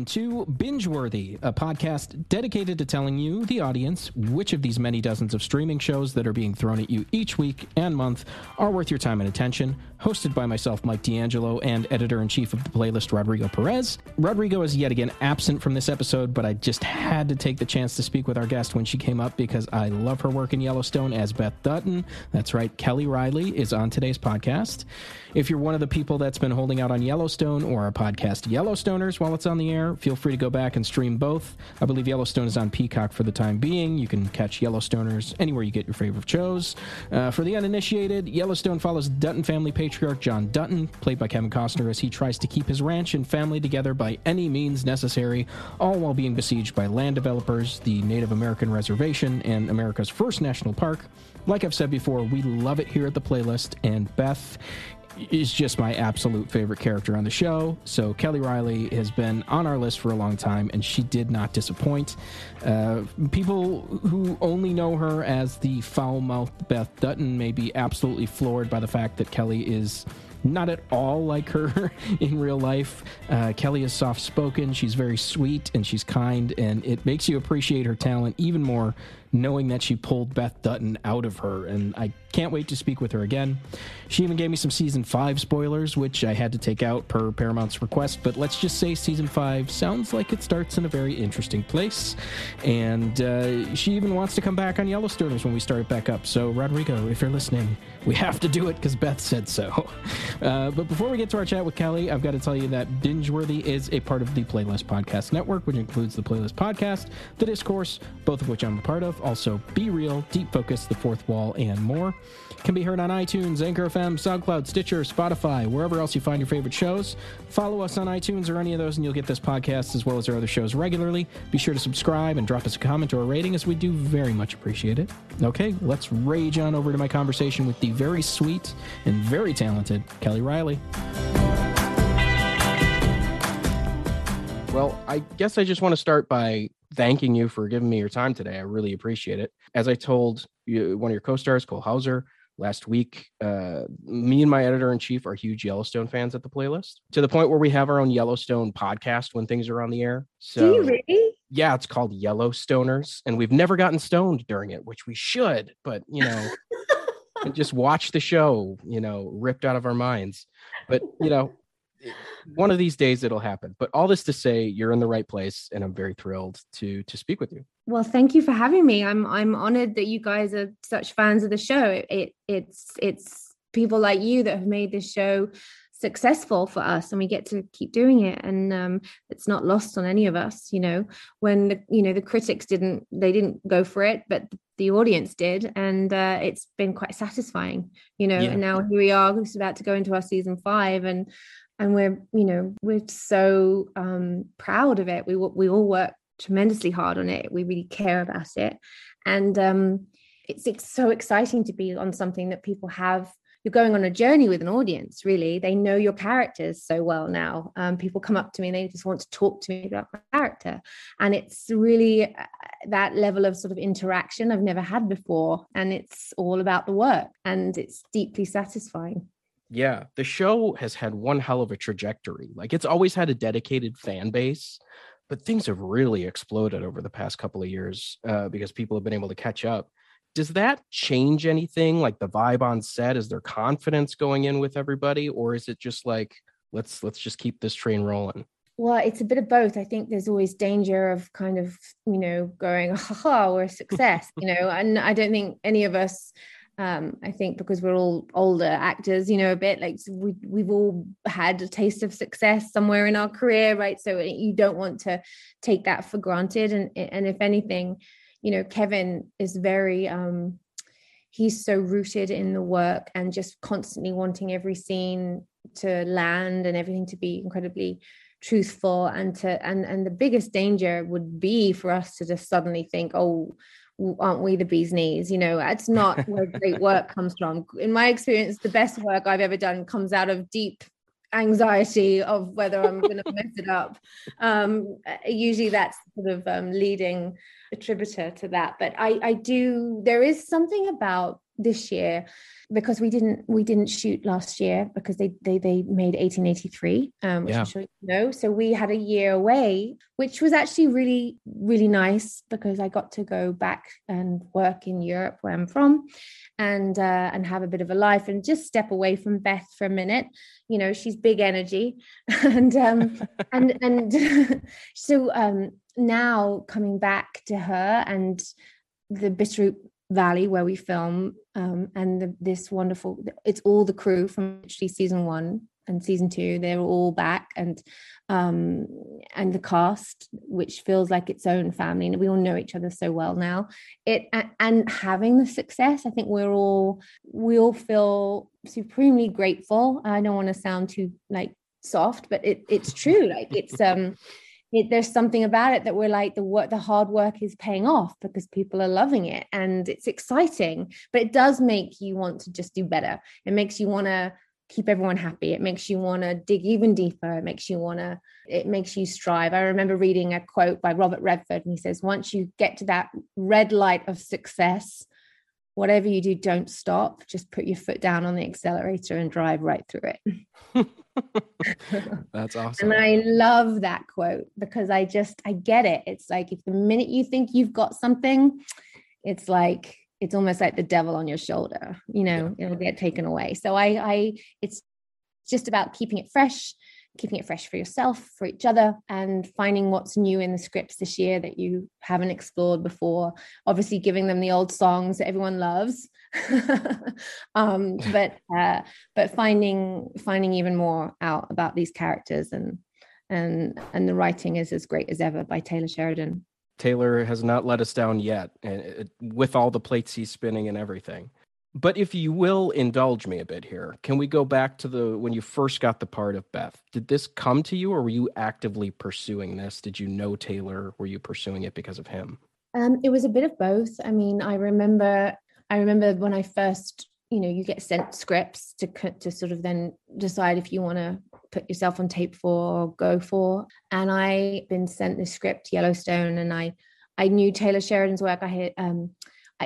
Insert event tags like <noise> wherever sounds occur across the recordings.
Welcome to Bingeworthy, a podcast dedicated to telling you, the audience, which of these many dozens of streaming shows that are being thrown at you each week and month are worth your time and attention. Hosted by myself, Mike D'Angelo, and editor in chief of the playlist, Rodrigo Perez. Rodrigo is yet again absent from this episode, but I just had to take the chance to speak with our guest when she came up because I love her work in Yellowstone as Beth Dutton. That's right, Kelly Reilly is on today's podcast. If you're one of the people that's been holding out on Yellowstone or our podcast Yellowstoners while it's on the air, feel free to go back and stream both. I believe Yellowstone is on Peacock for the time being. You can catch Yellowstoners anywhere you get your favorite shows. Uh, for the uninitiated, Yellowstone follows Dutton family patriarch John Dutton, played by Kevin Costner, as he tries to keep his ranch and family together by any means necessary, all while being besieged by land developers, the Native American reservation, and America's first national park. Like I've said before, we love it here at the playlist, and Beth is just my absolute favorite character on the show. So Kelly Reilly has been on our list for a long time, and she did not disappoint. Uh, people who only know her as the foul-mouthed Beth Dutton may be absolutely floored by the fact that Kelly is not at all like her <laughs> in real life. Uh, Kelly is soft spoken, she's very sweet, and she's kind, and it makes you appreciate her talent even more knowing that she pulled Beth Dutton out of her. And I can't wait to speak with her again. She even gave me some season five spoilers, which I had to take out per Paramount's request. But let's just say season five sounds like it starts in a very interesting place. And uh, she even wants to come back on Yellowstoners when we start it back up. So, Rodrigo, if you're listening, we have to do it because Beth said so. <laughs> Uh, but before we get to our chat with Kelly, I've got to tell you that Bingeworthy is a part of the Playlist Podcast Network, which includes the Playlist Podcast, The Discourse, both of which I'm a part of. Also, Be Real, Deep Focus, The Fourth Wall, and more. Can be heard on iTunes, Anchor FM, SoundCloud, Stitcher, Spotify, wherever else you find your favorite shows. Follow us on iTunes or any of those, and you'll get this podcast as well as our other shows regularly. Be sure to subscribe and drop us a comment or a rating, as we do very much appreciate it. Okay, let's rage on over to my conversation with the very sweet and very talented Kelly Reilly. Well, I guess I just want to start by thanking you for giving me your time today. I really appreciate it. As I told you, one of your co-stars, Cole Hauser, last week, uh, me and my editor in chief are huge Yellowstone fans at the playlist to the point where we have our own Yellowstone podcast when things are on the air. So, Do you really? yeah, it's called Yellowstoners, and we've never gotten stoned during it, which we should, but you know, <laughs> and just watch the show, you know, ripped out of our minds. But you know, one of these days it'll happen. But all this to say, you're in the right place, and I'm very thrilled to to speak with you. Well, thank you for having me. I'm I'm honored that you guys are such fans of the show. It, it it's it's people like you that have made this show successful for us and we get to keep doing it and um, it's not lost on any of us you know when the you know the critics didn't they didn't go for it but the audience did and uh, it's been quite satisfying you know Yeah. and now here we are it's about to go into our season five and and we're you know we're so um, proud of it. We we all work tremendously hard on it. We really care about it. And um, it's, it's so exciting to be on something that people have you're going on a journey with an audience really. They know your characters so well now. Um, people come up to me and they just want to talk to me about my character. And it's really uh, that level of sort of interaction i've never had before. And it's all about the work and it's deeply satisfying Yeah, the show has had one hell of a trajectory. Like it's always had a dedicated fan base, but things have really exploded over the past couple of years uh, because people have been able to catch up. Does that change anything? Like the vibe on set? Is there confidence going in with everybody, or is it just like let's let's just keep this train rolling? Well, it's a bit of both. I think there's always danger of kind of, you know, going, haha, we're a success, you know, and I don't think any of us Um, I think because we're all older actors, you know, a bit like we we've all had a taste of success somewhere in our career, right? So you don't want to take that for granted. And and if anything, you know, Kevin is very um, he's so rooted in the work and just constantly wanting every scene to land and everything to be incredibly truthful and to and and the biggest danger would be for us to just suddenly think oh aren't we the bee's knees? You know it's not where great work <laughs> comes from. In my experience the best work i've ever done comes out of deep anxiety of whether i'm going <laughs> to mess it up. Um, usually that's sort of um, leading attributor to that. But i i do there is something about this year because we didn't we didn't shoot last year because they they they made 1883 um which yeah. i'm sure you know so we had a year away which was actually really really nice because i got to go back and work in europe where i'm from and uh and have a bit of a life and just step away from beth for a minute you know she's big energy <laughs> and um <laughs> and and <laughs> so um now coming back to her and the Bitterroot Valley where we film, um, and the, this wonderful, it's all the crew from actually season one and season two. They're all back, and um, and the cast, which feels like its own family, and we all know each other so well now. It and having the success, I think we're all we all feel supremely grateful. I don't want to sound too like soft, but it, it's true. Like it's um it, there's something about it that we're like the work the hard work is paying off because people are loving it and it's exciting but it does make you want to just do better. It makes you want to keep everyone happy. It makes you want to dig even deeper. It makes you want to it makes you strive. I remember reading a quote by robert redford and he says once you get to that red light of success whatever you do don't stop. Just put your foot down on the accelerator and drive right through it <laughs> <laughs> That's <laughs> awesome. And I love that quote because I just I get it. It's like if the minute you think you've got something, it's like it's almost like the devil on your shoulder, you know, yeah. it'll get taken away. So I I it's just about keeping it fresh, keeping it fresh for yourself, for each other, and finding what's new in the scripts this year that you haven't explored before. Obviously, giving them the old songs that everyone loves, <laughs> um, <laughs> but uh, but finding finding even more out about these characters and and and the writing is as great as ever by Taylor Sheridan. Taylor has not let us down yet, and it, with all the plates he's spinning and everything. But if you will indulge me a bit here, can we go back to the when you first got the part of Beth? Did this come to you, or were you actively pursuing this? Did you know Taylor? Were you pursuing it because of him? Um, it was a bit of both. I mean, I remember, I remember when I first, you know, you get sent scripts to to sort of then decide if you want to put yourself on tape for or go for. And I been sent the script Yellowstone, and I I knew Taylor Sheridan's work. I had um,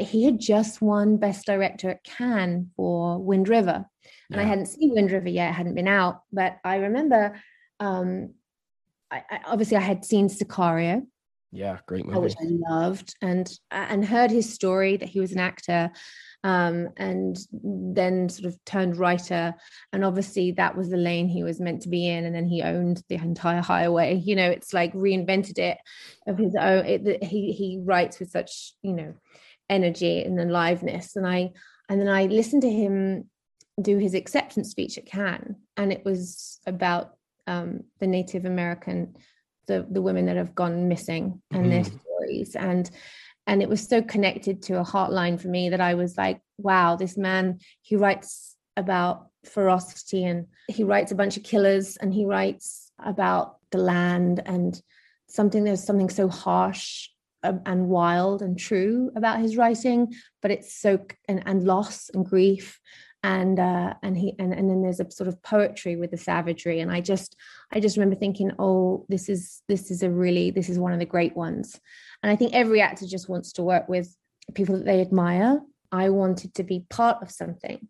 he had just won Best Director at Cannes for Wind River, and yeah. I hadn't seen Wind River yet; hadn't been out. But I remember, um, I, I, obviously, I had seen Sicario. Yeah, great movie, which I loved, and and heard his story that he was an actor, um, and then sort of turned writer. And obviously, that was the lane he was meant to be in. And then he owned the entire highway. <laughs> You know, it's like reinvented it of his own. It, he he writes with such you know energy and aliveness. And I and then I listened to him do his acceptance speech at Cannes, and it was about um, the Native American, the the women that have gone missing and mm-hmm. their stories, and and it was so connected to a heartline for me that I was like, wow, this man he writes about ferocity and he writes a bunch of killers and he writes about the land and something there's something so harsh and wild and true about his writing, but it's so and, and loss and grief. And uh, and he and, and then there's a sort of poetry with the savagery. And i just i just remember thinking oh this is this is a really this is one of the great ones. And i think every actor just wants to work with people that they admire. I wanted to be part of something.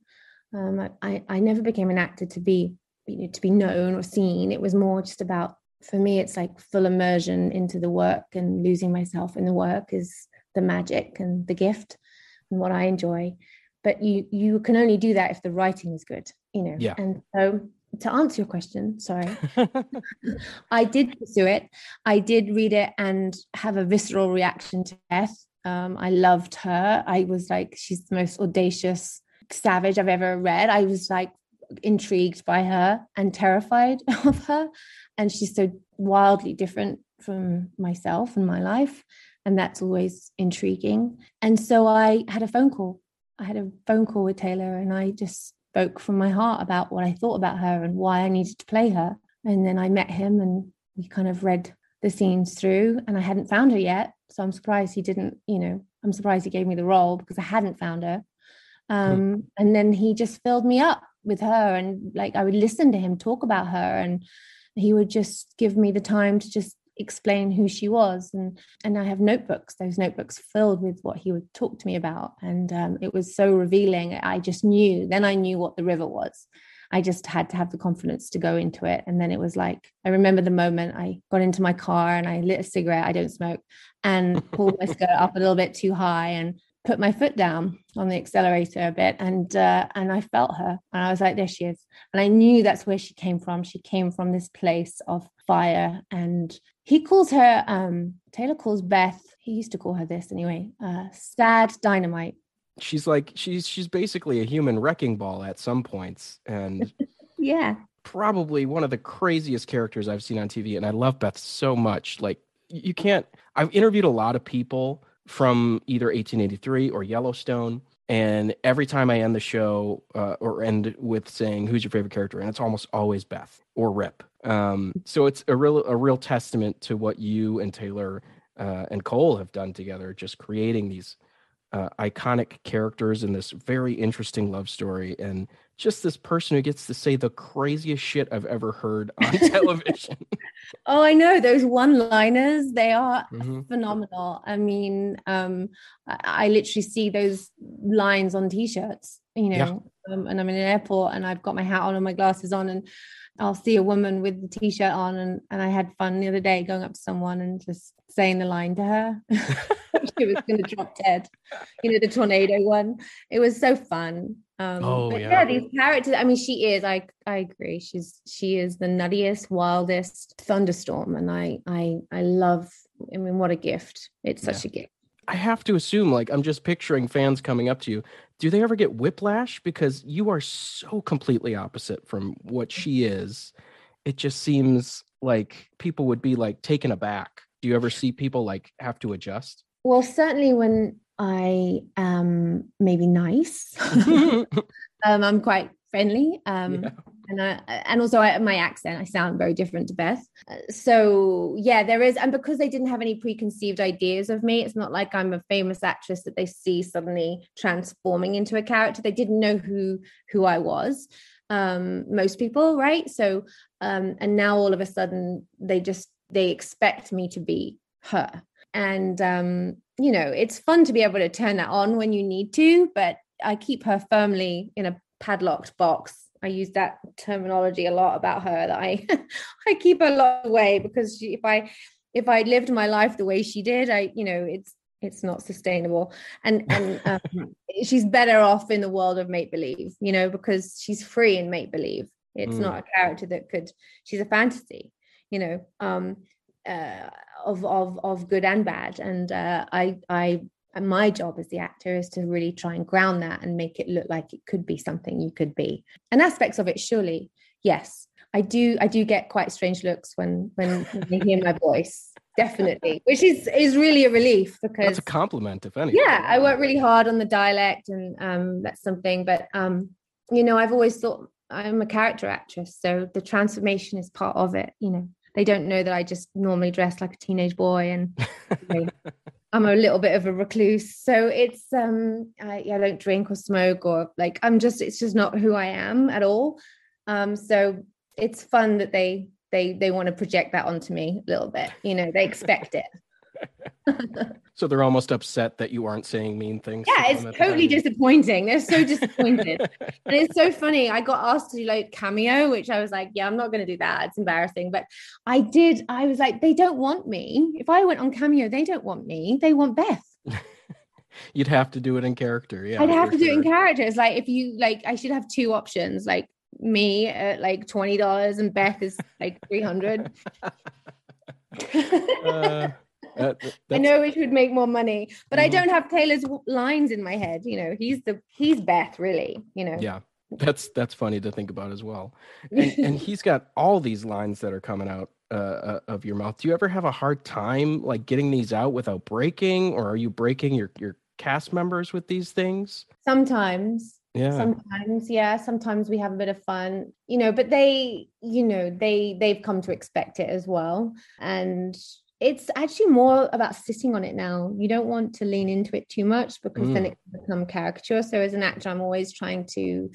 Um, I, I never became an actor to be you know, to be known or seen. It was more just about for me it's like full immersion into the work and losing myself in the work is the magic and the gift and what i enjoy. But you you can only do that if the writing is good you know? Yeah. And so to answer your question sorry. <laughs> I did pursue it. I did read it and have a visceral reaction to beth um, i loved her. I was like she's the most audacious savage I've ever read. I was like intrigued by her and terrified <laughs> of her. And she's so wildly different from myself and my life. And that's always intriguing. And so I had a phone call. I had a phone call with Taylor and I just spoke from my heart about what I thought about her and why I needed to play her. And then I met him and we kind of read the scenes through and I hadn't found her yet. So I'm surprised he didn't, you know, I'm surprised he gave me the role because I hadn't found her. Hmm. Um, mm. And then he just filled me up with her and like I would listen to him talk about her and he would just give me the time to just explain who she was. And and I have notebooks those notebooks filled with what he would talk to me about. And um, it was so revealing. I just knew then I knew what the river was. I just had to have the confidence to go into it. And then it was like I remember the moment I got into my car and I lit a cigarette I don't smoke and pulled my <laughs> skirt up a little bit too high and put my foot down on the accelerator a bit and uh, and I felt her. And I was like there she is. And I knew that's where she came from. She came from this place of fire. And he calls her um, Taylor calls Beth. He used to call her this anyway uh, sad dynamite. She's like she's she's basically a human wrecking ball at some points and <laughs> yeah. probably one of the craziest characters I've seen on TV and I love Beth so much. Like you can't I've interviewed a lot of people from either 1883 or Yellowstone. And every time I end the show uh, or end with saying who's your favorite character, and it's almost always Beth or Rip. Um, so it's a real a real testament to what you and Taylor uh, and Cole have done together, just creating these uh, iconic characters in this very interesting love story. And just this person who gets to say the craziest shit I've ever heard on <laughs> television. oh, I know those one-liners; they are mm-hmm. phenomenal. I mean, um, I, I, literally see those lines on T-shirts, you know, yeah. um, and I'm in an airport and I've got my hat on and my glasses on, and I'll see a woman with the T-shirt on, and and I had fun the other day going up to someone and just saying the line to her. <laughs> she was going to drop dead. You know, the tornado one. It was so fun. Um, oh yeah. yeah, these characters. I mean, she is. I I agree. She's she is the nuttiest, wildest thunderstorm, and I I I love. I mean, what a gift! It's such yeah. a gift. I have to assume, like, I'm just picturing fans coming up to you. Do they ever get whiplash because you are so completely opposite from what she is? It just seems like people would be like taken aback. Do you ever see people like have to adjust? Well, certainly when I am maybe nice. <laughs> <laughs> um, I'm quite friendly. Um, yeah. And I, and also I, my accent, I sound very different to Beth. Uh, so yeah, there is, and because they didn't have any preconceived ideas of me, it's not like I'm a famous actress that they see suddenly transforming into a character. They didn't know who who I was. Um, most people, right? So, um, and now all of a sudden they just they expect me to be her and um, you know it's fun to be able to turn that on when you need to but i keep her firmly in a padlocked box i use that terminology a lot about her that i <laughs> i keep a lot away because she, if i if i lived my life the way she did i you know it's it's not sustainable. And and <laughs> um, she's better off in the world of make believe you know because she's free in make believe. It's mm. not a character that could she's a fantasy you know um uh, of of of good and bad. And uh, i i my job as the actor is to really try and ground that and make it look like it could be something you could be. And aspects of it surely yes. I do i do get quite strange looks when when <laughs> they hear my voice definitely which is is really a relief because it's a compliment if anything. Yeah i work really hard on the dialect and um that's something but um you know i've always thought i'm a character actress so the transformation is part of it you know. They don't know that I just normally dress like a teenage boy and you know, <laughs> I'm a little bit of a recluse. So it's um I, I don't drink or smoke or like I'm just it's just not who I am at all. Um so it's fun that they they they want to project that onto me a little bit. You know, they expect it. <laughs> so they're almost upset that you aren't saying mean things. Yeah, it's totally disappointing. They're so disappointed. <laughs> and it's so funny. I got asked to do like cameo, which I was like, yeah, I'm not going to do that. It's embarrassing. But I did. I was like, they don't want me. If I went on cameo, they don't want me. They want Beth. <laughs> You'd have to do it in character. Yeah. I'd have to sure. do it in character. It's like if you like, I should have two options. Like me at like $20 and Beth is like 300 uh Uh, <laughs> I know it would make more money, but mm-hmm. I don't have Taylor's lines in my head. You know, he's the he's Beth, really. You know. Yeah, that's that's funny to think about as well. And, <laughs> and he's got all these lines that are coming out uh, uh, of your mouth. Do you ever have a hard time like getting these out without breaking, or are you breaking your your cast members with these things? Sometimes. Yeah. Sometimes, yeah. Sometimes we have a bit of fun, you know, but they, you know, they they've come to expect it as well. And it's actually more about sitting on it now. You don't want to lean into it too much because mm. then it can become caricature. So as an actor, I'm always trying to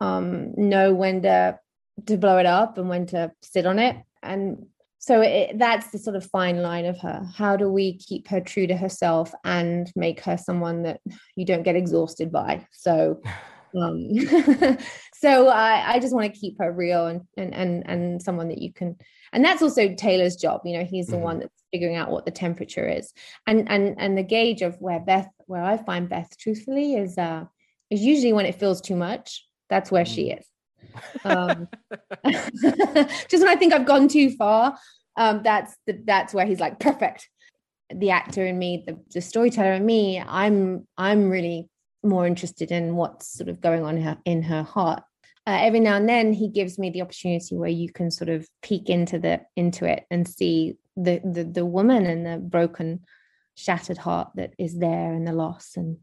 um, know when to to blow it up and when to sit on it. And so it, that's the sort of fine line of her. How do we keep her true to herself and make her someone that you don't get exhausted by? So. <laughs> Um, <laughs> so I, I just want to keep her real and, and and and someone that you can and that's also taylor's job you know he's the mm-hmm. one that's figuring out what the temperature is and and and the gauge of where beth where i find beth truthfully is uh is usually when it feels too much that's where mm-hmm. she is um <laughs> just when i think i've gone too far um that's the, that's where he's like perfect the actor in me the, the storyteller in me i'm i'm really more interested in what's sort of going on in her, in her heart uh, every now and then he gives me the opportunity where you can sort of peek into the into it and see the the, the woman and the broken shattered heart that is there and the loss and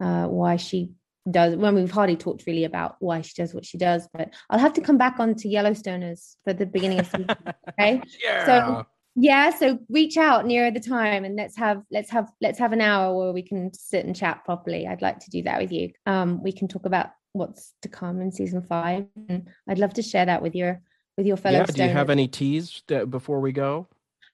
uh, why she does when well, we've hardly talked really about why she does what she does but i'll have to come back on to yellowstoners for the beginning of season <laughs> okay? Yeah. so yeah so reach out nearer the time and let's have let's have let's have an hour where we can sit and chat properly. I'd like to do that with you. Um we can talk about what's to come in season five. And I'd love to share that with your with your fellow. Yeah, do you have any teas before we go?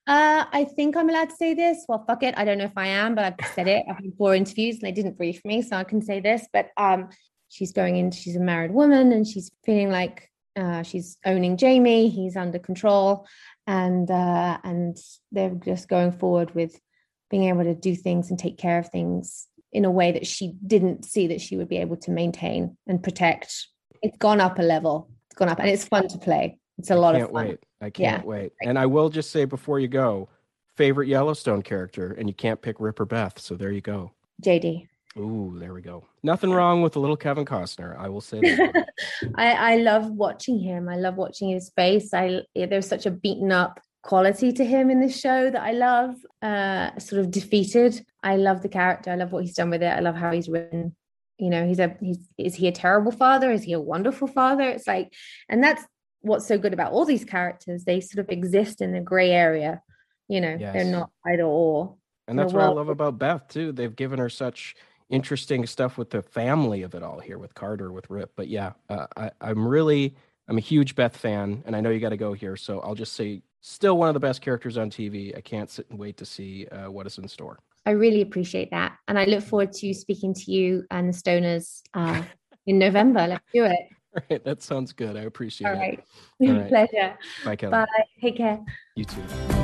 Uh, I think I'm allowed to say this. Well, fuck it. I don't know if I am, but I've said it. I've had four interviews and they didn't brief me, so I can say this. But um, she's going in. She's a married woman, and she's feeling like uh, she's owning Jamie. He's under control, and uh, and they're just going forward with being able to do things and take care of things in a way that she didn't see that she would be able to maintain and protect. It's gone up a level. It's gone up and it's fun to play. It's a lot of fun. Wait. I can't yeah. wait. And I will just say before you go, favorite Yellowstone character, and you can't pick Rip or Beth. So there you go. JD. Ooh, there we go. Nothing wrong with a little Kevin Costner. I will say that. <laughs> I, I love watching him. I love watching his face. I there's such a beaten up quality to him in this show that I love. Uh, sort of defeated. I love the character. I love what he's done with it. I love how he's written. You know, he's a he's is he a terrible father? Is he a wonderful father? It's like, and that's what's so good about all these characters. They sort of exist in the gray area. You know, yes. they're not either or. And that's what I love about Beth too. They've given her such interesting stuff with the family of it all here with Carter, with Rip. But yeah, uh, I, I'm really I'm a huge Beth fan, and I know you got to go here, so I'll just say still one of the best characters on TV. I can't sit and wait to see uh, what is in store. I really appreciate that. And I look forward to speaking to you and the Stoners uh, <laughs> in November. Let's do it. All right. That sounds good. I appreciate All it. Right. All right. <laughs> Pleasure. Bye, Kelly. Bye. Take care. You too.